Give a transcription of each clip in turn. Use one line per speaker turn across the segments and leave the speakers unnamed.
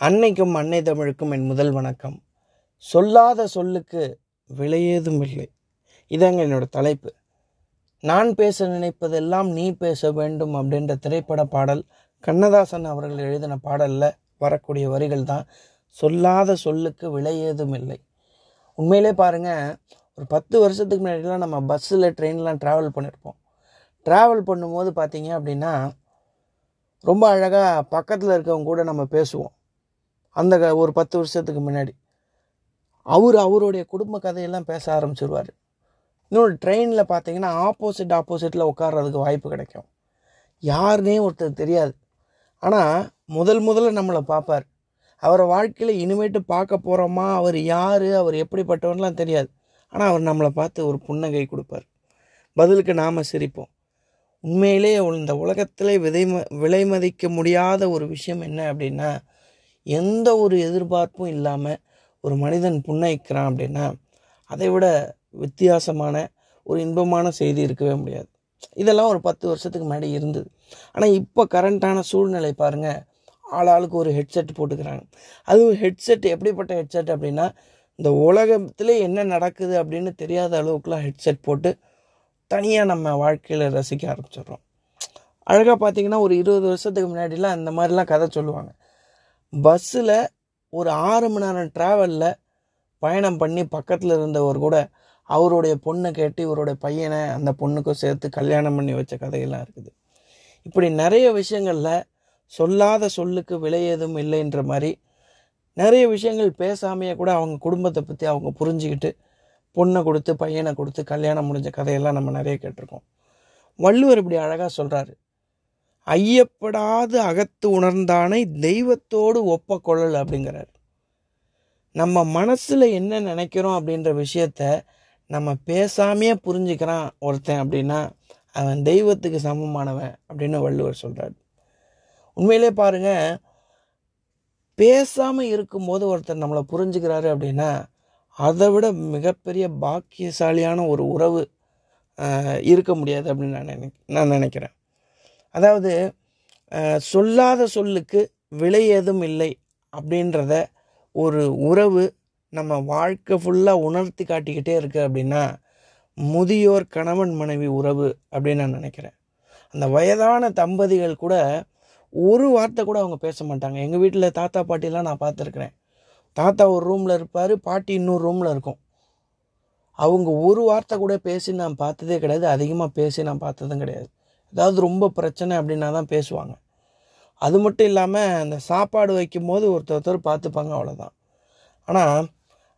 அன்னைக்கும் அன்னை தமிழுக்கும் என் முதல் வணக்கம். சொல்லாத சொல்லுக்கு விலையேதும் இல்லை. இதாங்க என்னோட தலைப்பு. நான் பேச நினைப்பதெல்லாம் நீ பேச வேண்டும் அப்படின்ற திரைப்பட பாடல் கண்ணதாசன் அவர்கள் எழுதின பாடலில் வரக்கூடிய வரிகள் தான் சொல்லாத சொல்லுக்கு விலையேதும் இல்லை. உண்மையிலே பாருங்கள் ஒரு பத்து வருஷத்துக்கு முன்னாடிலாம் நம்ம பஸ்ஸில் ட்ரெயின்லாம் ட்ராவல் பண்ணியிருப்போம் ட்ராவல் பண்ணும்போது பார்த்தீங்க அப்படின்னா ரொம்ப அழகாக பக்கத்தில் இருக்கவங்க கூட நம்ம பேசுவோம். அந்த க- ஒரு பத்து வருஷத்துக்கு முன்னாடி. அவர் அவருடைய குடும்ப கதையெல்லாம் பேச ஆரம்பிச்சிருவார். இன்னொரு ட்ரெயினில் பார்த்தீங்கன்னா ஆப்போசிட் ஆப்போசிட்டில் உட்கார்றதுக்கு வாய்ப்பு கிடைக்கும். யாருனே ஒருத்தர் தெரியாது. ஆனால் முதல் முதல்ல நம்மளை பார்ப்பார் அவரை வாழ்க்கையில் இனிமேட்டு பார்க்க போகிறோமா அவர் யார்? அவர் எப்படிப்பட்டவன்லாம் தெரியாது. ஆனால் அவர் நம்மளை பார்த்து ஒரு புன்னகை கொடுப்பார். பதிலுக்கு நாம் சிரிப்போம். உண்மையிலே இந்த உலகத்திலே விதை விலை மதிக்க முடியாத ஒரு விஷயம் என்ன அப்படின்னா எந்த ஒரு எதிர்பார்ப்பும் இல்லாமல் ஒரு மனிதன் புன்னைக்கிறான் அப்படின்னா அதை விட வித்தியாசமான ஒரு இன்பமான செய்தி இருக்கவே முடியாது. இதெல்லாம் ஒரு பத்து வருஷத்துக்கு முன்னாடி இருந்தது. ஆனால் இப்போ கரண்ட்டான சூழ்நிலை பாருங்கள் ஆளாளுக்கு ஒரு ஹெட்செட் போட்டுக்கிறாங்க. அதுவும் ஹெட்செட் எப்படிப்பட்ட ஹெட்செட் அப்படின்னா இந்த உலகத்தில் என்ன நடக்குது அப்படின்னு தெரியாத அளவுக்குலாம் ஹெட்செட் போட்டு தனியாக நம்ம வாழ்க்கையில் ரசிக்க ஆரம்பிச்சிடுறோம். அழகாக பார்த்தீங்கன்னா ஒரு இருபது வருஷத்துக்கு முன்னாடிலாம் இந்த மாதிரிலாம் கதை சொல்லுவாங்க. பஸ்ஸில் ஒரு ஆறு மணி நேரம் ட்ராவலில் பயணம் பண்ணி பக்கத்தில் இருந்தவர் கூட அவருடைய பொண்ணை கேட்டு இவருடைய பையனை அந்த பொண்ணுக்கும் சேர்த்து கல்யாணம் பண்ணி வச்ச கதையெல்லாம் இருக்குது. இப்படி நிறைய விஷயங்களில் சொல்லாத சொல்லுக்கு விலை ஏதும் இல்லைன்ற மாதிரி நிறைய விஷயங்கள் பேசாமையே கூட அவங்க குடும்பத்தை பற்றி அவங்க புரிஞ்சுக்கிட்டு பொண்ணை கொடுத்து பையனை கொடுத்து கல்யாணம் முடிஞ்ச கதையெல்லாம் நம்ம நிறைய கேட்டிருக்கோம். வள்ளுவர் இப்படி அழகாக சொல்கிறாரு ஐயப்படாது அகத்து உணர்ந்தானை தெய்வத்தோடு ஒப்பக்கொள்ளல் அப்படிங்கிறார். நம்ம மனசில் என்ன நினைக்கிறோம் அப்படின்ற விஷயத்த நம்ம பேசாமையே புரிஞ்சுக்கிறான் ஒருத்தன் அப்படின்னா அவன் தெய்வத்துக்கு சமமானவன் அப்படின்னு வள்ளுவர் சொல்கிறார் உண்மையிலே பாருங்க பேசாமல் இருக்கும்போது ஒருத்தர் நம்மளை புரிஞ்சுக்கிறாரு அப்படின்னா அதை விட மிகப்பெரிய பாக்கியசாலியான ஒரு உறவு இருக்க முடியாது அப்படின்னு நான் நினை நான் நினைக்கிறேன். அதாவது சொல்லாத சொல்லுக்கு விலை ஏதும் இல்லை அப்படின்றத ஒரு உறவு நம்ம வாழ்க்கை ஃபுல்லாக உணர்த்தி காட்டிக்கிட்டே இருக்கு அப்படின்னா முதியோர் கணவன் மனைவி உறவு அப்படின்னு நான் நினைக்கிறேன். அந்த வயதான தம்பதிகள் கூட ஒரு வார்த்தை கூட அவங்க பேச மாட்டாங்க. எங்கள் வீட்டில் தாத்தா பாட்டிலாம் நான் பார்த்துருக்குறேன். தாத்தா ஒரு ரூமில் இருப்பார் பாட்டி இன்னொரு ரூமில் இருக்கும். அவங்க ஒரு வார்த்தை கூட பேசி நான் பார்த்ததே கிடையாது. அதிகமாக பேசி நான் பார்த்ததும் கிடையாது. ஏதாவது ரொம்ப பிரச்சனை அப்படின்னா தான் பேசுவாங்க. அது மட்டும் இல்லாமல் அந்த சாப்பாடு வைக்கும்போது ஒருத்தர் ஒருத்தர் பார்த்துப்பாங்க அவ்வளோதான் ஆனால்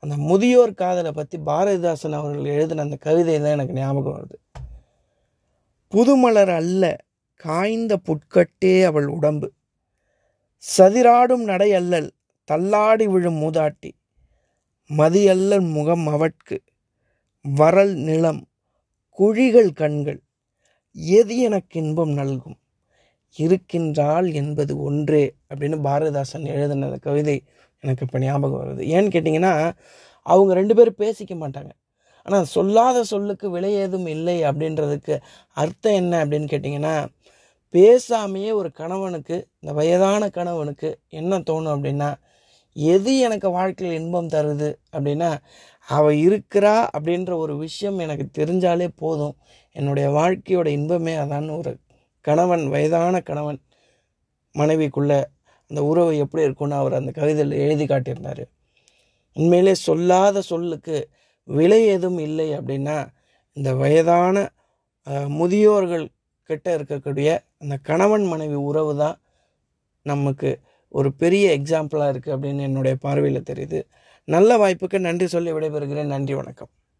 அந்த முதியோர் காதலை பற்றி பாரதிதாசன் அவர்கள் எழுதின அந்த கவிதை தான் எனக்கு ஞாபகம் வருது. புதுமலர் அல்ல காய்ந்த புட்கட்டே அவள் உடம்பு. சதிராடும் நடை அல்லல் தள்ளாடி விழும் மூதாட்டி. மதியல்லல் முகம் அவட்கு. வரல் நிலம் குழிகள் கண்கள். எது எனக்கு இன்பம் நல்கும்? இருக்கின்றாள் என்பது ஒன்றே அப்படின்னு பாரதிதாசன் எழுதின கவிதை எனக்கு இப்போ ஞாபகம் வருது. ஏன்னு கேட்டிங்கன்னா அவங்க ரெண்டு பேரும் பேசிக்க மாட்டாங்க. ஆனால் சொல்லாத சொல்லுக்கு விலை ஏதும் இல்லை அப்படின்றதுக்கு அர்த்தம் என்ன அப்படின்னு கேட்டிங்கன்னா பேசாமையே ஒரு கணவனுக்கு இந்த வயதான கணவனுக்கு என்ன தோணும் அப்படின்னா எது எனக்கு வாழ்க்கையில் இன்பம் தருது அப்படின்னா அவள் இருக்கிறா அப்படின்ற ஒரு விஷயம் எனக்கு தெரிஞ்சாலே போதும். என்னுடைய வாழ்க்கையோட இன்பமே அதான் ஒரு கணவன் வயதான கணவன் மனைவிக்குள்ள அந்த உறவு எப்படி இருக்கும்னு அவர் அந்த கவிதையில் எழுதி காட்டியிருந்தார். உண்மையிலே சொல்லாத சொல்லுக்கு விலை எதுவும் இல்லை அப்படின்னா இந்த வயதான முதியோர்கள் கிட்ட இருக்கக்கூடிய அந்த கணவன் மனைவி உறவு தான் நமக்கு ஒரு பெரிய எக்ஸாம்பிளாக இருக்குது அப்படின்னு என்னுடைய பார்வையில் தெரியுது. நல்ல வாய்ப்புக்கு நன்றி சொல்லி விடைபெறுகிறேன். நன்றி வணக்கம்.